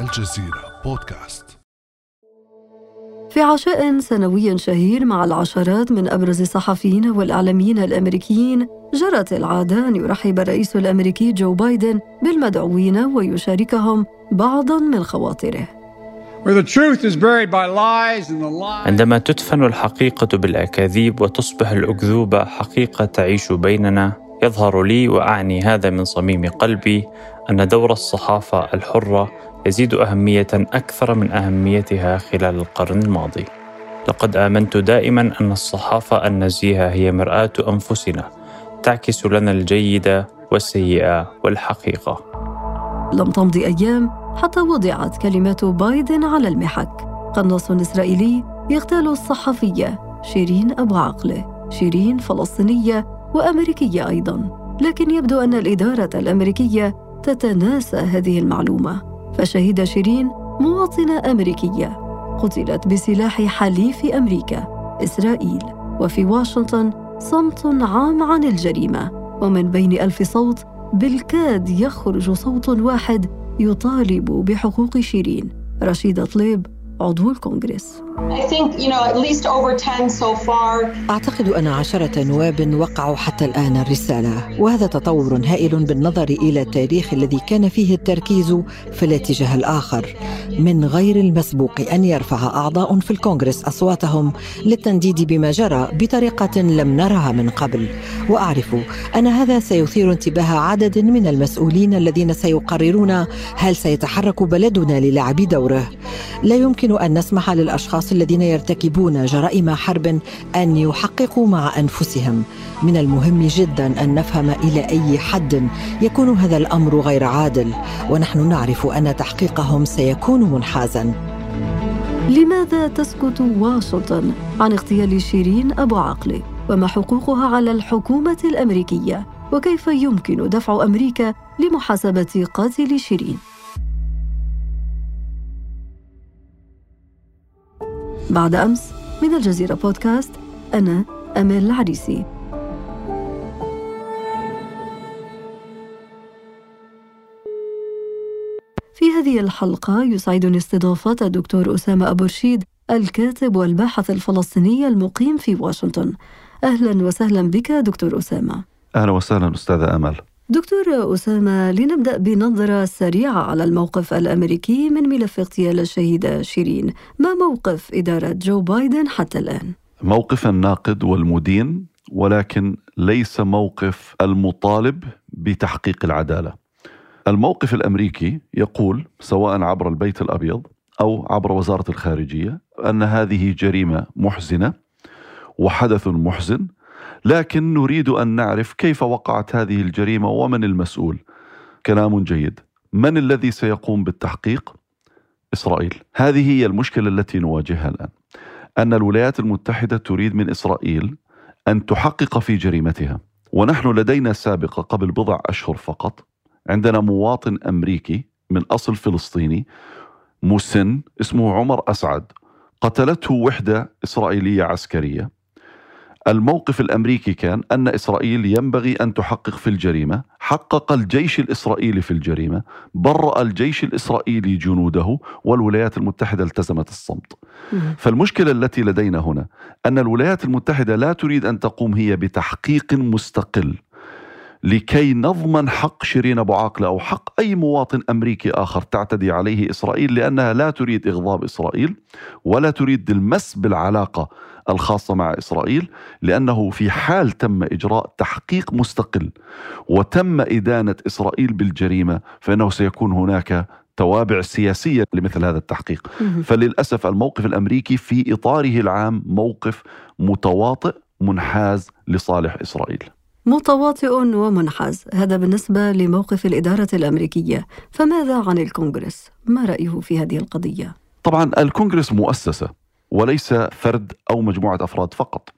الجزيرة بودكاست. في عشاء سنوي شهير مع العشرات من أبرز الصحفيين والإعلاميين الأمريكيين جرت العادة أن يرحب الرئيس الأمريكي جو بايدن بالمدعوين ويشاركهم بعضا من خواطره. عندما تدفن الحقيقة بالأكاذيب وتصبح الأكذوبة حقيقة تعيش بيننا يظهر لي وأعني هذا من صميم قلبي أن دور الصحافة الحرة يزيد أهمية أكثر من أهميتها خلال القرن الماضي. لقد آمنت دائما أن الصحافة النزيهة هي مرآة أنفسنا تعكس لنا الجيد والسيئة والحقيقة. لم تمض أيام حتى وضعت كلمات بايدن على المحك. قناص إسرائيلي يغتال الصحفية شيرين أبو عقله، شيرين فلسطينية وأمريكية أيضا. لكن يبدو أن الإدارة الأمريكية تتناسى هذه المعلومة فشهد شيرين مواطنة أمريكية قتلت بسلاح حليف أمريكا إسرائيل وفي واشنطن صمت عام عن الجريمة ومن بين ألف صوت بالكاد يخرج صوت واحد يطالب بحقوق شيرين. رشيدة طليب عضو الكونغرس. أعتقد أن عشرة نواب وقعوا حتى الآن الرسالة وهذا تطور هائل بالنظر إلى التاريخ الذي كان فيه التركيز في الاتجاه الآخر. من غير المسبوق أن يرفع أعضاء في الكونغرس أصواتهم للتنديد بما جرى بطريقة لم نرها من قبل. وأعرف أن هذا سيثير انتباه عدد من المسؤولين الذين سيقررون هل سيتحرك بلدنا للعب دوره. لا يمكن أن نسمح للأشخاص الذين يرتكبون جرائم حرب أن يحققوا مع أنفسهم. من المهم جدا أن نفهم إلى أي حد يكون هذا الأمر غير عادل ونحن نعرف أن تحقيقهم سيكون منحازا. لماذا تسكت واشنطن عن اغتيال شيرين أبو عقله وما حقوقها على الحكومة الأمريكية؟ وكيف يمكن دفع أمريكا لمحاسبة قاتل شيرين؟ بعد أمس من الجزيرة بودكاست أنا أمال العريسي في هذه الحلقة يسعدني استضافة الدكتور أسامة أبو رشيد الكاتب والباحث الفلسطيني المقيم في واشنطن. أهلا وسهلا بك دكتور أسامة. أهلا وسهلا أستاذة أمل. دكتور أسامة لنبدأ بنظرة سريعة على الموقف الأمريكي من ملف اغتيال الشهيدة شيرين ما موقف إدارة جو بايدن حتى الآن؟ موقف الناقد والمدين ولكن ليس موقف المطالب بتحقيق العدالة الموقف الأمريكي يقول سواء عبر البيت الأبيض أو عبر وزارة الخارجية أن هذه جريمة محزنة وحدث محزن لكن نريد أن نعرف كيف وقعت هذه الجريمة ومن المسؤول. كلام جيد. من الذي سيقوم بالتحقيق؟ إسرائيل. هذه هي المشكلة التي نواجهها الآن. أن الولايات المتحدة تريد من إسرائيل أن تحقق في جريمتها. ونحن لدينا سابقه قبل بضع أشهر فقط عندنا مواطن أمريكي من أصل فلسطيني مسن اسمه عمر أسعد قتلته وحدة إسرائيلية عسكرية. الموقف الأمريكي كان أن إسرائيل ينبغي أن تحقق في الجريمة، حقق الجيش الإسرائيلي في الجريمة، برأ الجيش الإسرائيلي جنوده والولايات المتحدة التزمت الصمت. فالمشكلة التي لدينا هنا أن الولايات المتحدة لا تريد أن تقوم هي بتحقيق مستقل لكي نضمن حق شيرين أبو عاقلة أو حق أي مواطن أمريكي آخر تعتدي عليه إسرائيل لأنها لا تريد إغضاب إسرائيل ولا تريد المس بالعلاقة الخاصة مع إسرائيل لأنه في حال تم إجراء تحقيق مستقل وتم إدانة إسرائيل بالجريمة فإنه سيكون هناك توابع سياسية لمثل هذا التحقيق فللأسف الموقف الأمريكي في إطاره العام موقف متواطئ منحاز لصالح إسرائيل متواطئ ومنحاز هذا بالنسبة لموقف الإدارة الأمريكية فماذا عن الكونغرس؟ ما رأيه في هذه القضية؟ طبعا الكونغرس مؤسسة وليس فرد أو مجموعة أفراد فقط.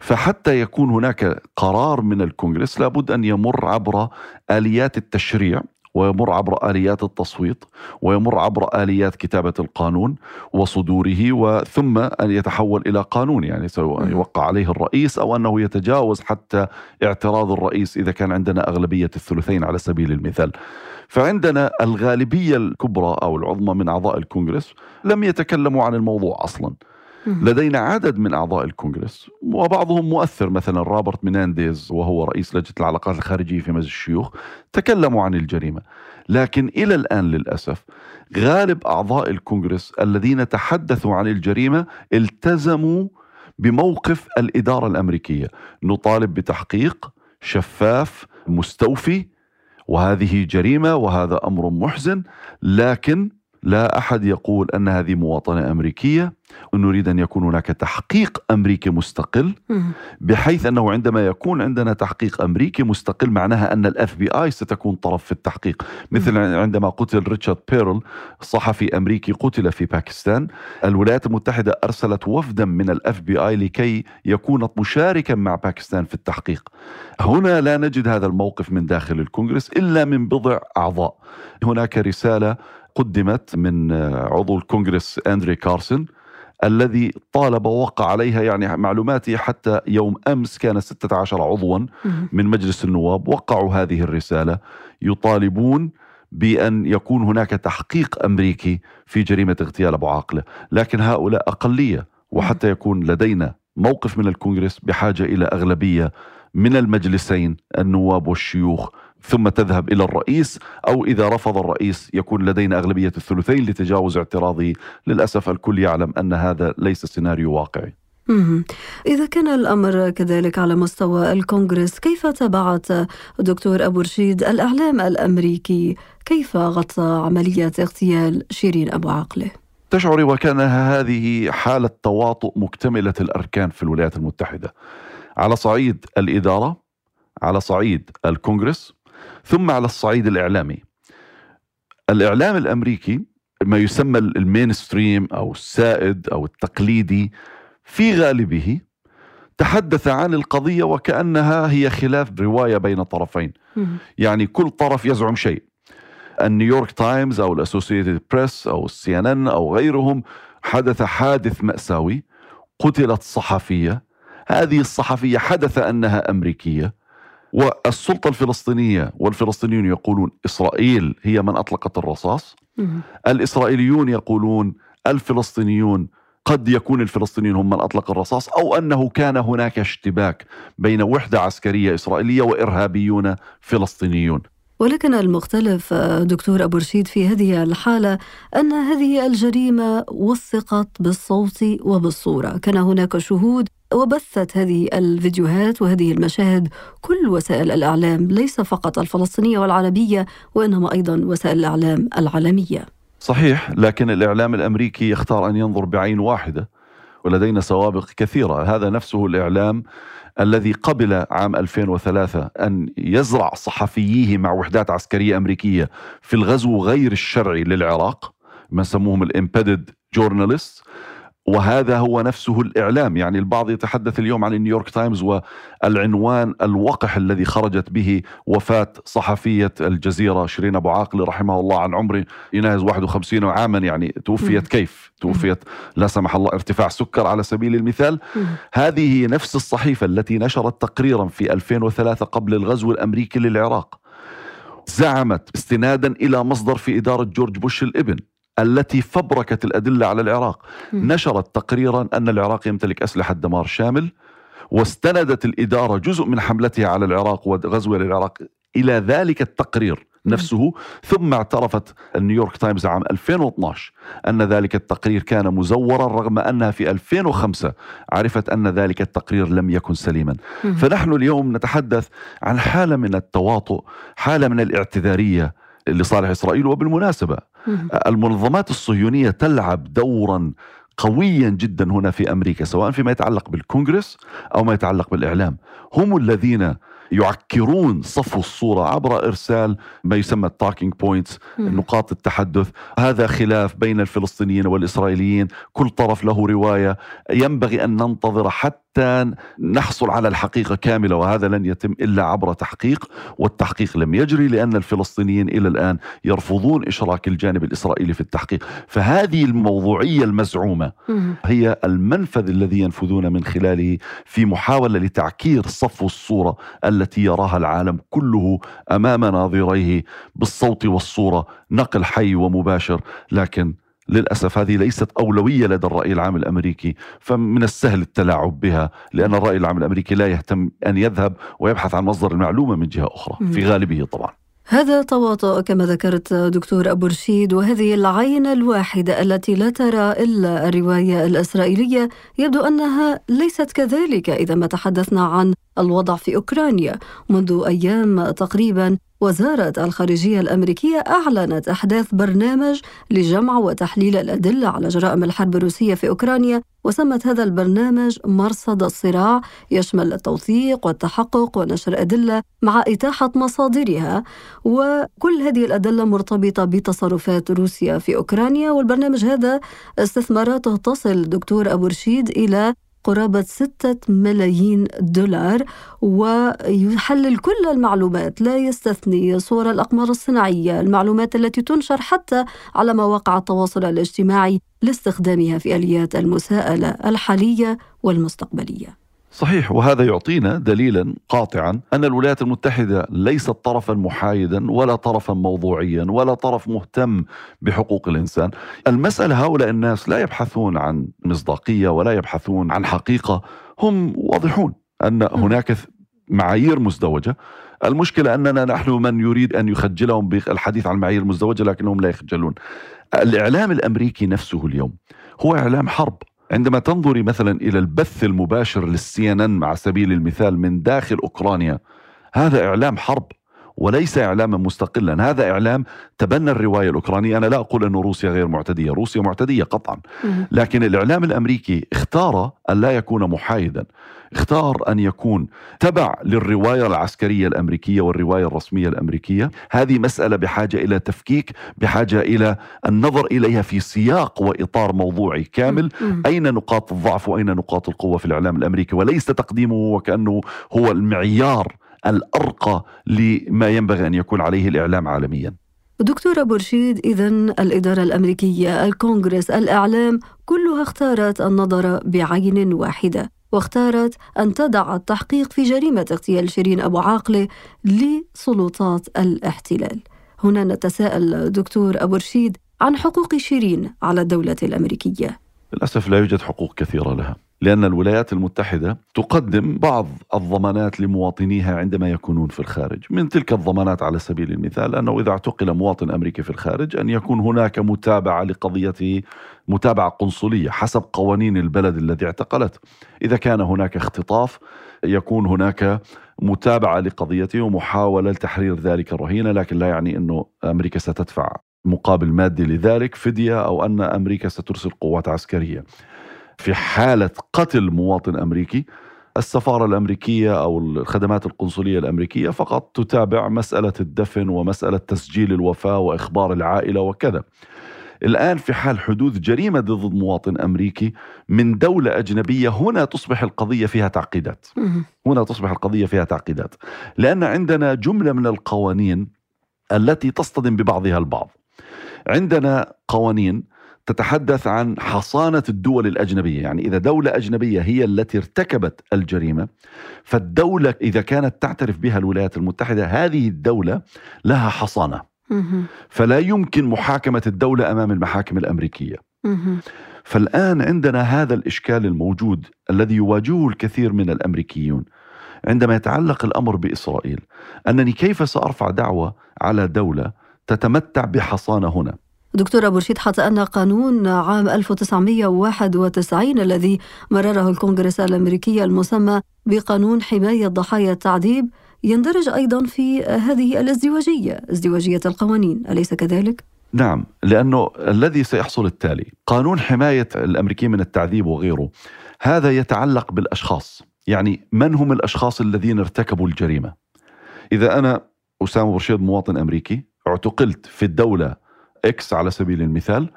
فحتى يكون هناك قرار من الكونغرس لابد أن يمر عبر آليات التشريع ويمر عبر آليات التصويت ويمر عبر آليات كتابة القانون وصدوره وثم أن يتحول إلى قانون يعني سواء يوقع عليه الرئيس أو أنه يتجاوز حتى اعتراض الرئيس إذا كان عندنا أغلبية الثلثين على سبيل المثال. فعندنا الغالبية الكبرى أو العظمى من أعضاء الكونغرس لم يتكلموا عن الموضوع أصلا. لدينا عدد من أعضاء الكونغرس وبعضهم مؤثر مثلا رابرت مينانديز وهو رئيس لجنة العلاقات الخارجية في مجلس الشيوخ تكلموا عن الجريمة. لكن إلى الآن للأسف غالب أعضاء الكونغرس الذين تحدثوا عن الجريمة التزموا بموقف الإدارة الأمريكية. نطالب بتحقيق شفاف مستوفي وهذه جريمة وهذا أمر محزن لكن لا أحد يقول أن هذه مواطنة أمريكية ونريد أن يكون هناك تحقيق أمريكي مستقل بحيث أنه عندما يكون عندنا تحقيق أمريكي مستقل معناها أن ال FBI ستكون طرف في التحقيق. مثل عندما قتل ريتشارد بيرل صحفي أمريكي قتل في باكستان الولايات المتحدة أرسلت وفدا من ال FBI لكي يكون مشاركا مع باكستان في التحقيق. هنا لا نجد هذا الموقف من داخل الكونغرس إلا من بضع أعضاء. هناك رسالة قدمت من عضو الكونغرس أندري كارسون الذي طالب ووقع عليها يعني معلوماتي حتى يوم أمس كان 16 عضوا من مجلس النواب وقعوا هذه الرسالة. يطالبون بأن يكون هناك تحقيق أمريكي في جريمة اغتيال أبو عاقلة، لكن هؤلاء أقلية وحتى يكون لدينا موقف من الكونغرس بحاجة إلى أغلبية من المجلسين النواب والشيوخ ثم تذهب إلى الرئيس أو إذا رفض الرئيس يكون لدينا أغلبية الثلثين لتجاوز اعتراضه، للأسف الكل يعلم أن هذا ليس سيناريو واقعي. إذا كان الأمر كذلك على مستوى الكونغرس كيف تابعت دكتور أبو رشيد الإعلام الأمريكي كيف غطى عملية اغتيال شيرين أبو عاقلة؟ تشعري وكأن هذه حالة تواطؤ مكتملة الأركان في الولايات المتحدة على صعيد الإدارة على صعيد الكونغرس ثم على الصعيد الإعلامي. الإعلام الأمريكي ما يسمى ال mainstream أو السائد أو التقليدي في غالبه تحدث عن القضية وكأنها هي خلاف رواية بين طرفين. يعني كل طرف يزعم شيء. النيويورك تايمز أو الأسوسييتد بريس أو السي إن إن أو غيرهم حدث حادث مأساوي قتلت صحفية. هذه الصحفية حدث أنها أمريكية. والسلطة الفلسطينية والفلسطينيون يقولون إسرائيل هي من أطلقت الرصاص. الإسرائيليون يقولون الفلسطينيون قد يكون الفلسطينيون هم من أطلق الرصاص أو أنه كان هناك اشتباك بين وحدة عسكرية إسرائيلية وإرهابيون فلسطينيون. ولكن المختلف دكتور أبو رشيد في هذه الحالة أن هذه الجريمة وثقت بالصوت وبالصورة. كان هناك شهود وبثت هذه الفيديوهات وهذه المشاهد كل وسائل الإعلام ليس فقط الفلسطينية والعربية وإنما أيضا وسائل الإعلام العالمية. صحيح لكن الإعلام الأمريكي يختار أن ينظر بعين واحدة ولدينا سوابق كثيرة. هذا نفسه الإعلام الذي قبل عام 2003 أن يزرع صحفييه مع وحدات عسكرية أمريكية في الغزو غير الشرعي للعراق ما سموهم ال embedded journalist. وهذا هو نفسه الإعلام. يعني البعض يتحدث اليوم عن نيويورك تايمز والعنوان الوقح الذي خرجت به وفاة صحفية الجزيرة شيرين أبو عاقلة رحمها الله عن عمر يناهز 51 عاما. يعني توفيت كيف؟ توفيت لا سمح الله ارتفاع سكر على سبيل المثال. هذه نفس الصحيفة التي نشرت تقريرا في 2003 قبل الغزو الأمريكي للعراق. زعمت استنادا إلى مصدر في إدارة جورج بوش الإبن. التي فبركت الأدلة على العراق. نشرت تقريرا أن العراق يمتلك أسلحة دمار شامل واستندت الإدارة جزء من حملتها على العراق وغزوها للعراق إلى ذلك التقرير نفسه. ثم اعترفت النيويورك تايمز عام 2012 أن ذلك التقرير كان مزورا رغم أنها في 2005 عرفت أن ذلك التقرير لم يكن سليما. فنحن اليوم نتحدث عن حالة من التواطؤ حالة من الاعتذارية لصالح إسرائيل. وبالمناسبة المنظمات الصهيونية تلعب دورا قويا جدا هنا في أمريكا سواء فيما يتعلق بالكونغرس أو ما يتعلق بالإعلام. هم الذين يعكرون صفو الصورة عبر إرسال ما يسمى ال talking points نقاط التحدث. هذا خلاف بين الفلسطينيين والإسرائيليين كل طرف له رواية. ينبغي أن ننتظر حتى حتى نحصل على الحقيقة كاملة وهذا لن يتم إلا عبر تحقيق والتحقيق لم يجري لأن الفلسطينيين إلى الآن يرفضون إشراك الجانب الإسرائيلي في التحقيق. فهذه الموضوعية المزعومة هي المنفذ الذي ينفذون من خلاله في محاولة لتعكير صفو الصورة التي يراها العالم كله أمام ناظريه بالصوت والصورة نقل حي ومباشر. لكن للأسف هذه ليست أولوية لدى الرأي العام الأمريكي فمن السهل التلاعب بها لأن الرأي العام الأمريكي لا يهتم أن يذهب ويبحث عن مصدر المعلومة من جهة أخرى في غالبه طبعا. هذا تواطؤ كما ذكرت دكتور أبو رشيد وهذه العين الواحدة التي لا ترى إلا الرواية الإسرائيلية. يبدو أنها ليست كذلك إذا ما تحدثنا عن الوضع في أوكرانيا. منذ أيام تقريبا وزارة الخارجية الأمريكية أعلنت أحداث برنامج لجمع وتحليل الأدلة على جرائم الحرب الروسية في أوكرانيا وسمت هذا البرنامج مرصد الصراع يشمل التوثيق والتحقق ونشر أدلة مع إتاحة مصادرها. وكل هذه الأدلة مرتبطة بتصرفات روسيا في أوكرانيا والبرنامج هذا استثماراته تصل دكتور أبو رشيد إلى قرابة ستة ملايين دولار ويحلل كل المعلومات لا يستثني صور الأقمار الصناعية المعلومات التي تنشر حتى على مواقع التواصل الاجتماعي لاستخدامها في آليات المساءلة الحالية والمستقبلية. صحيح وهذا يعطينا دليلا قاطعا أن الولايات المتحدة ليست طرفا محايدا ولا طرفا موضوعيا ولا طرف مهتم بحقوق الإنسان. المسألة هؤلاء الناس لا يبحثون عن مصداقية ولا يبحثون عن حقيقة، هم واضحون أن هناك معايير مزدوجة. المشكلة أننا نحن من يريد أن يخجلهم بالحديث عن المعايير المزدوجه لكنهم لا يخجلون. الإعلام الأمريكي نفسه اليوم هو إعلام حرب عندما تنظري مثلا إلى البث المباشر للسي إن على سبيل المثال من داخل أوكرانيا هذا إعلام حرب. وليس إعلاما مستقلا. هذا إعلام تبنى الرواية الأوكرانية. أنا لا أقول أن روسيا غير معتدية. روسيا معتدية قطعا. لكن الإعلام الأمريكي اختار أن لا يكون محايدا. اختار أن يكون تبع للرواية العسكرية الأمريكية والرواية الرسمية الأمريكية، هذه مسألة بحاجة إلى تفكيك، بحاجة إلى النظر إليها في سياق وإطار موضوعي كامل، أين نقاط الضعف وأين نقاط القوة في الإعلام الأمريكي؟ وليس تقديمه وكأنه هو المعيار الأرقى لما ينبغي أن يكون عليه الإعلام عالميا. دكتور أبو رشيد إذا الإدارة الأمريكية الكونغرس الإعلام كلها اختارت النظر بعين واحدة واختارت أن تدع التحقيق في جريمة اغتيال شيرين أبو عاقلة لسلطات الاحتلال. هنا نتساءل دكتور أبو رشيد عن حقوق شيرين على الدولة الأمريكية. للأسف لا يوجد حقوق كثيرة لها. لأن الولايات المتحدة تقدم بعض الضمانات لمواطنيها عندما يكونون في الخارج. من تلك الضمانات على سبيل المثال أنه إذا اعتقل مواطن أمريكي في الخارج أن يكون هناك متابعة لقضيته متابعة قنصلية حسب قوانين البلد الذي اعتقلت. إذا كان هناك اختطاف يكون هناك متابعة لقضيته ومحاولة لتحرير ذلك الرهينة لكن لا يعني أنه أمريكا ستدفع مقابل مادي لذلك فدية أو أن أمريكا سترسل قوات عسكرية. في حالة قتل مواطن أمريكي السفارة الأمريكية أو الخدمات القنصلية الأمريكية فقط تتابع مسألة الدفن ومسألة تسجيل الوفاة وإخبار العائلة وكذا. الآن في حال حدوث جريمة ضد مواطن أمريكي من دولة أجنبية هنا تصبح القضية فيها تعقيدات. هنا تصبح القضية فيها تعقيدات. لأن عندنا جملة من القوانين التي تصطدم ببعضها البعض. عندنا قوانين تتحدث عن حصانة الدول الأجنبية. يعني إذا دولة أجنبية هي التي ارتكبت الجريمة فالدولة إذا كانت تعترف بها الولايات المتحدة هذه الدولة لها حصانة. فلا يمكن محاكمة الدولة أمام المحاكم الأمريكية. فالآن عندنا هذا الإشكال الموجود الذي يواجهه الكثير من الأمريكيون. عندما يتعلق الأمر بإسرائيل أنني كيف سأرفع دعوة على دولة تتمتع بحصانة هنا؟ دكتور أبو رشيد حتى أن قانون عام 1991 الذي مرره الكونغرس الأمريكي المسمى بقانون حماية ضحايا التعذيب يندرج أيضا في هذه الازدواجية ازدواجية القوانين أليس كذلك؟ نعم لأنه الذي سيحصل التالي قانون حماية الأمريكيين من التعذيب وغيره هذا يتعلق بالأشخاص يعني من هم الأشخاص الذين ارتكبوا الجريمة إذا أنا أسامة برشيد مواطن أمريكي اعتقلت في الدولة إكس على سبيل المثال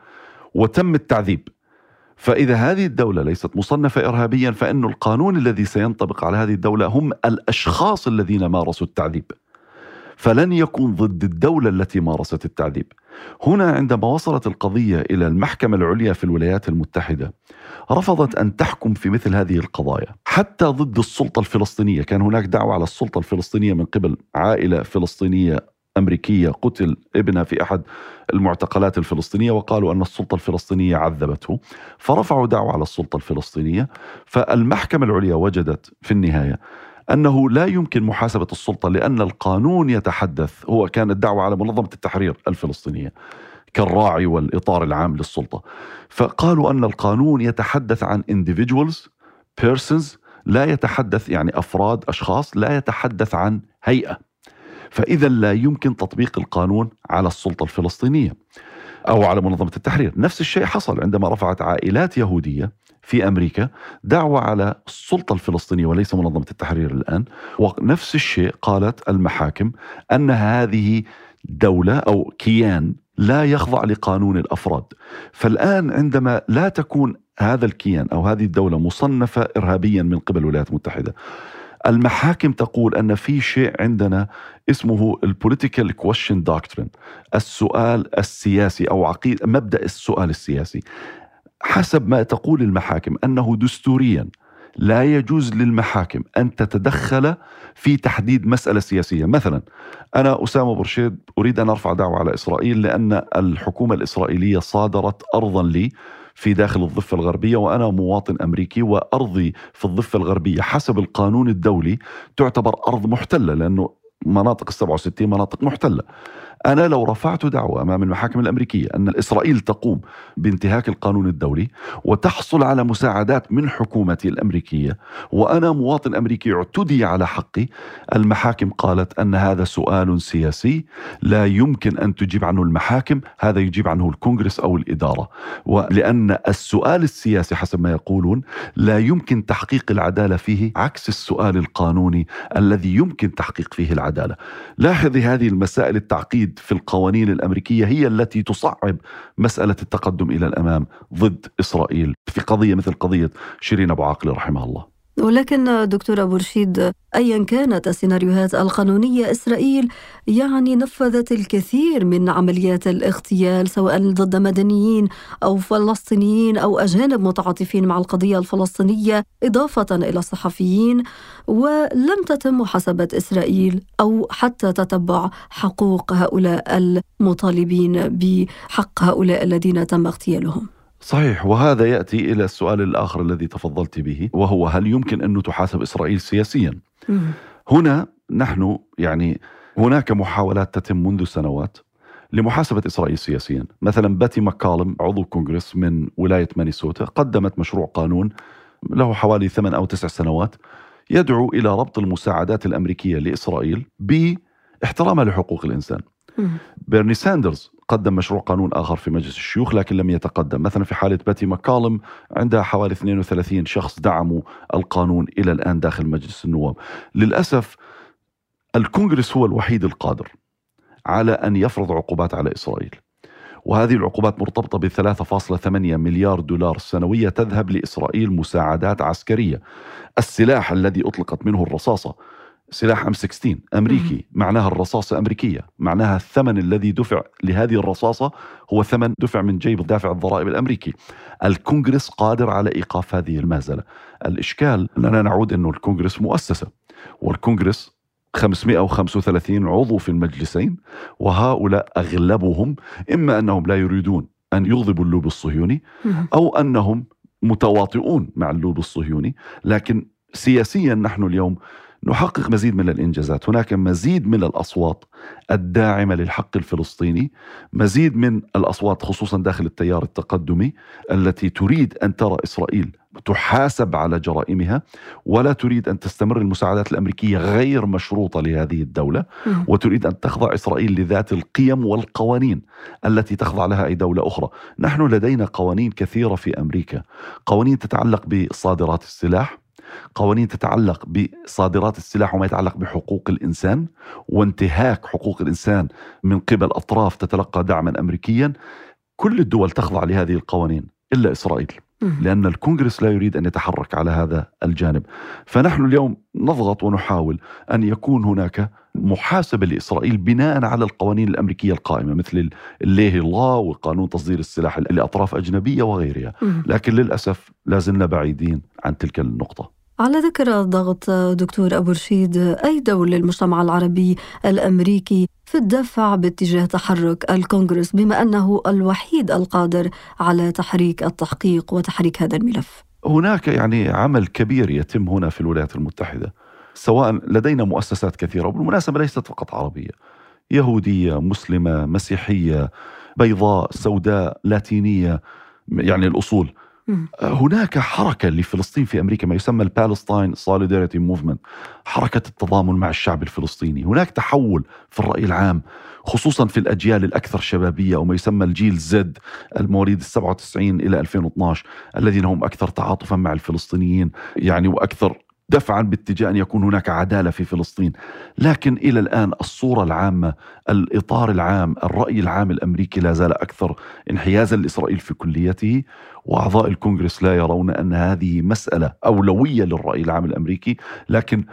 وتم التعذيب. فإذا هذه الدولة ليست مصنفة إرهابيا فإن القانون الذي سينطبق على هذه الدولة هم الأشخاص الذين مارسوا التعذيب. فلن يكون ضد الدولة التي مارست التعذيب. هنا عندما وصلت القضية إلى المحكمة العليا في الولايات المتحدة رفضت أن تحكم في مثل هذه القضايا. حتى ضد السلطة الفلسطينية كان هناك دعوة على السلطة الفلسطينية من قبل عائلة فلسطينية أمريكية قتل ابنها في أحد المعتقلات الفلسطينية وقالوا أن السلطة الفلسطينية عذبته فرفعوا دعوة على السلطة الفلسطينية فالمحكمة العليا وجدت في النهاية أنه لا يمكن محاسبة السلطة لأن القانون يتحدث هو كان الدعوة على منظمة التحرير الفلسطينية كالراعي والإطار العام للسلطة. فقالوا أن القانون يتحدث عن individuals persons لا يتحدث يعني أفراد أشخاص لا يتحدث عن هيئة. فإذا لا يمكن تطبيق القانون على السلطة الفلسطينية أو على منظمة التحرير. نفس الشيء حصل عندما رفعت عائلات يهودية في أمريكا دعوة على السلطة الفلسطينية وليس منظمة التحرير الآن. ونفس الشيء قالت المحاكم أن هذه دولة أو كيان لا يخضع لقانون الأفراد. فالآن عندما لا تكون هذا الكيان أو هذه الدولة مصنفة ارهابيا من قبل الولايات المتحدة المحاكم تقول أن في شيء عندنا اسمه ال political question doctrine السؤال السياسي أو عقيده مبدأ السؤال السياسي. حسب ما تقول المحاكم أنه دستوريا لا يجوز للمحاكم أن تتدخل في تحديد مسألة سياسية، مثلا أنا أسامة أبو ارشيد أريد أن أرفع دعوى على إسرائيل لأن الحكومة الإسرائيلية صادرت ارضا لي في داخل الضفة الغربية وأنا مواطن أمريكي وأرضي في الضفة الغربية. حسب القانون الدولي تعتبر أرض محتلة لأنه مناطق ال 67 مناطق محتلة. أنا لو رفعت دعوة أمام المحاكم الأمريكية أن إسرائيل تقوم بانتهاك القانون الدولي وتحصل على مساعدات من حكومتي الأمريكية وأنا مواطن أمريكي اعتدي على حقي المحاكم قالت أن هذا سؤال سياسي لا يمكن أن تجيب عنه المحاكم هذا يجيب عنه الكونغرس أو الإدارة. ولأن السؤال السياسي حسب ما يقولون لا يمكن تحقيق العدالة فيه عكس السؤال القانوني الذي يمكن تحقيق فيه العدالة. لاحظي هذه المسائل التعقيد في القوانين الأمريكية هي التي تصعب مسألة التقدم إلى الأمام ضد إسرائيل في قضية مثل قضية شيرين أبو عاقله رحمها الله. ولكن دكتور أبو رشيد أيا كانت السيناريوهات القانونية إسرائيل يعني نفذت الكثير من عمليات الاغتيال سواء ضد مدنيين أو فلسطينيين أو أجانب متعاطفين مع القضية الفلسطينية إضافة إلى الصحفيين ولم تتم محاسبة إسرائيل أو حتى تتبع حقوق هؤلاء المطالبين بحق هؤلاء الذين تم اغتيالهم. صحيح وهذا يأتي إلى السؤال الآخر الذي تفضلت به وهو هل يمكن أن تحاسب إسرائيل سياسيا؟ هنا نحن يعني هناك محاولات تتم منذ سنوات لمحاسبة إسرائيل سياسيا. مثلا بيتي ماكولم عضو كونغرس من ولاية مينيسوتا قدمت مشروع قانون له حوالي ثمان أو تسع سنوات يدعو إلى ربط المساعدات الأمريكية لإسرائيل باحترامها لحقوق الإنسان. بيرني ساندرز قدم مشروع قانون آخر في مجلس الشيوخ لكن لم يتقدم. مثلا في حالة بيتي ماكولم عندها حوالي 32 شخص دعموا القانون إلى الآن داخل مجلس النواب. للأسف الكونغرس هو الوحيد القادر على أن يفرض عقوبات على إسرائيل. وهذه العقوبات مرتبطة ب 3.8 مليار دولار سنوية تذهب لإسرائيل مساعدات عسكرية. السلاح الذي أطلقت منه الرصاصة سلاح أم 16 أمريكي. معناها الرصاصة أمريكية. معناها الثمن الذي دفع لهذه الرصاصة هو ثمن دفع من جيب دافع الضرائب الأمريكي. الكونغرس قادر على إيقاف هذه المهزلة. الإشكال أننا نعود أنه الكونغرس مؤسسة والكونغرس 535 عضو في المجلسين وهؤلاء أغلبهم إما أنهم لا يريدون أن يغضبوا اللوب الصهيوني أو أنهم متواطئون مع اللوب الصهيوني لكن سياسيا نحن اليوم نحقق مزيد من الإنجازات، هناك مزيد من الأصوات الداعمة للحق الفلسطيني، مزيد من الأصوات خصوصا داخل التيار التقدمي التي تريد أن ترى إسرائيل تحاسب على جرائمها ولا تريد أن تستمر المساعدات الأمريكية غير مشروطة لهذه الدولة وتريد أن تخضع إسرائيل لذات القيم والقوانين التي تخضع لها أي دولة أخرى، نحن لدينا قوانين كثيرة في أمريكا، قوانين تتعلق بصادرات السلاح، قوانين تتعلق بصادرات السلاح وما يتعلق بحقوق الإنسان وانتهاك حقوق الإنسان من قبل أطراف تتلقى دعما امريكيا كل الدول تخضع لهذه القوانين إلا إسرائيل. لأن الكونغرس لا يريد أن يتحرك على هذا الجانب. فنحن اليوم نضغط ونحاول أن يكون هناك محاسبة لإسرائيل بناء على القوانين الأمريكية القائمة مثل الليه الله وقانون تصدير السلاح لأطراف أجنبية وغيرها. لكن للأسف لازلنا بعيدين عن تلك النقطة. على ذكر الضغط دكتور أبو رشيد أي دور للمجتمع العربي الأمريكي في الدفع باتجاه تحرك الكونغرس بما أنه الوحيد القادر على تحريك التحقيق وتحريك هذا الملف. هناك يعني عمل كبير يتم هنا في الولايات المتحدة سواء لدينا مؤسسات كثيرة وبالمناسبة ليست فقط عربية يهودية مسلمة مسيحية بيضاء سوداء لاتينية يعني الأصول. هناك حركة لفلسطين في أمريكا ما يسمى ال Palestine solidarity movement حركة التضامن مع الشعب الفلسطيني. هناك تحول في الرأي العام خصوصا في الأجيال الأكثر شبابية أو ما يسمى الجيل زد المواليد ال 97 إلى 2012 الذين هم أكثر تعاطفا مع الفلسطينيين يعني وأكثر دفعا باتجاه أن يكون هناك عدالة في فلسطين، لكن إلى الآن الصورة العامة، الإطار العام، الرأي العام الأمريكي لا زال أكثر انحيازا لإسرائيل في كليته، وأعضاء الكونغرس لا يرون أن هذه مسألة أولوية للرأي العام الأمريكي، لكن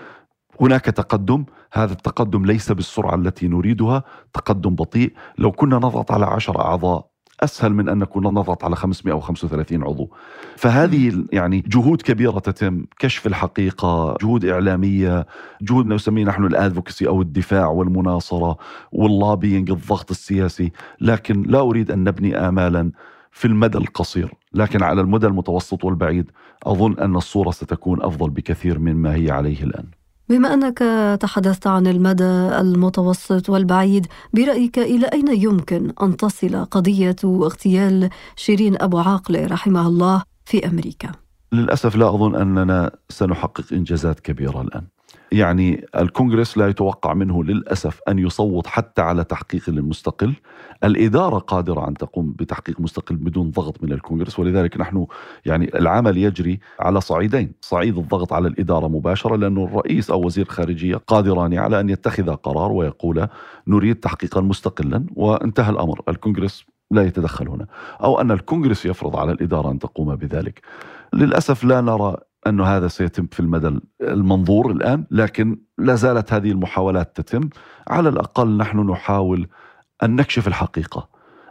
هناك تقدم هذا التقدم ليس بالسرعة التي نريدها تقدم بطيء. لو كنا نضغط على عشر أعضاء أسهل من أن نكون نضغط على 535 عضو. فهذه يعني جهود كبيرة تتم، كشف الحقيقة، جهود إعلامية، جهود ما نسميه نحن ال advocacy أو الدفاع والمناصرة وال lobbying الضغط السياسي، لكن لا أريد أن نبني امالا في المدى القصير، لكن على المدى المتوسط والبعيد أظن أن الصورة ستكون أفضل بكثير مما هي عليه الآن. بما أنك تحدثت عن المدى المتوسط والبعيد برأيك إلى أين يمكن أن تصل قضية اغتيال شيرين أبو عاقله رحمها الله في أمريكا؟ للأسف لا أظن أننا سنحقق إنجازات كبيرة الآن. يعني الكونغرس لا يتوقع منه للأسف أن يصوت حتى على تحقيق مستقل، الإدارة قادرة أن تقوم بتحقيق مستقل بدون ضغط من الكونغرس ولذلك نحن يعني العمل يجري على صعيدين، صعيد الضغط على الإدارة مباشرة لأنه الرئيس أو وزير الخارجيه قادران على أن يتخذ قرار ويقول نريد تحقيقا مستقلا وانتهى الأمر، الكونغرس لا يتدخل هنا، أو أن الكونغرس يفرض على الإدارة أن تقوم بذلك. للأسف لا نرى أنه هذا سيتم في المدى المنظور الآن لكن لا زالت هذه المحاولات تتم. على الأقل نحن نحاول أن نكشف الحقيقة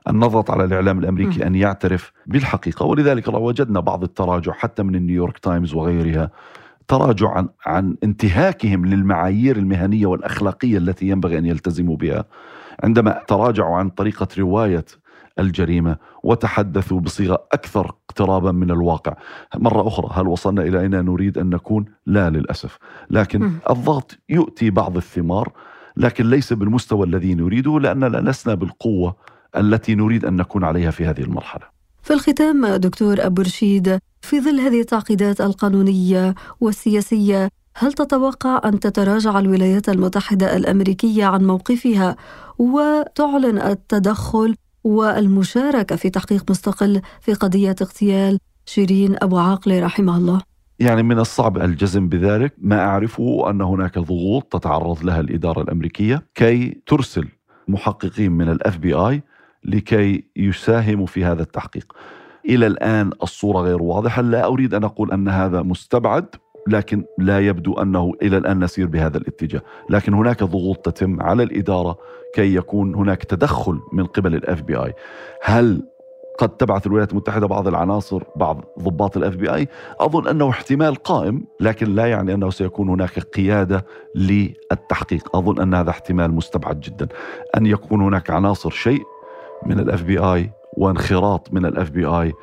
أن نضغط على الإعلام الأمريكي أن يعترف بالحقيقة. ولذلك وجدنا بعض التراجع حتى من النيويورك تايمز وغيرها تراجع عن, عن انتهاكهم للمعايير المهنية والأخلاقية التي ينبغي أن يلتزموا بها. عندما تراجعوا عن طريقة رواية الجريمة وتحدثوا بصيغة أكثر اقترابا من الواقع. مرة أخرى هل وصلنا إلى أين نريد أن نكون؟ لا للأسف. لكن الضغط يؤتي بعض الثمار لكن ليس بالمستوى الذي نريده لأننا لسنا بالقوة التي نريد أن نكون عليها في هذه المرحلة. في الختام دكتور أبو رشيد في ظل هذه التعقيدات القانونية والسياسية هل تتوقع أن تتراجع الولايات المتحدة الأمريكية عن موقفها وتعلن التدخل والمشاركة في تحقيق مستقل في قضية اغتيال شيرين أبو عاقلة رحمه الله. يعني من الصعب الجزم بذلك ما أعرفه أن هناك ضغوط تتعرض لها الإدارة الأمريكية كي ترسل محققين من الاف بي اي لكي يساهموا في هذا التحقيق. إلى الآن الصورة غير واضحة. لا أريد أن أقول أن هذا مستبعد لكن لا يبدو أنه إلى الآن نسير بهذا الاتجاه، لكن هناك ضغوط تتم على الإدارة كي يكون هناك تدخل من قبل الاف بي اي. هل قد تبعث الولايات المتحدة بعض العناصر بعض ضباط الاف بي اي أظن أنه احتمال قائم لكن لا يعني أنه سيكون هناك قيادة للتحقيق. أظن أن هذا احتمال مستبعد جدا. أن يكون هناك عناصر شيء من الاف بي اي وانخراط من الاف بي اي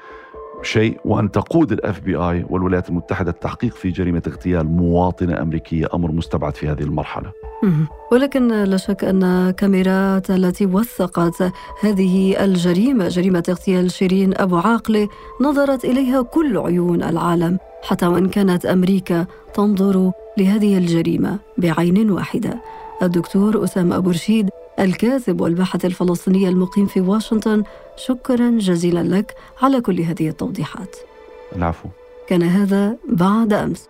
شيء وأن تقود الاف بي اي والولايات المتحدة التحقيق في جريمة اغتيال مواطنة أمريكية أمر مستبعد في هذه المرحلة. ولكن لا شك أن كاميرات التي وثقت هذه الجريمة جريمة اغتيال شيرين أبو عاقلة نظرت إليها كل عيون العالم حتى وإن كانت أمريكا تنظر لهذه الجريمة بعين واحدة. الدكتور أسامة أبو رشيد الكاتب والباحث الفلسطيني المقيم في واشنطن شكرا جزيلا لك على كل هذه التوضيحات. العفو. كان هذا بعد أمس.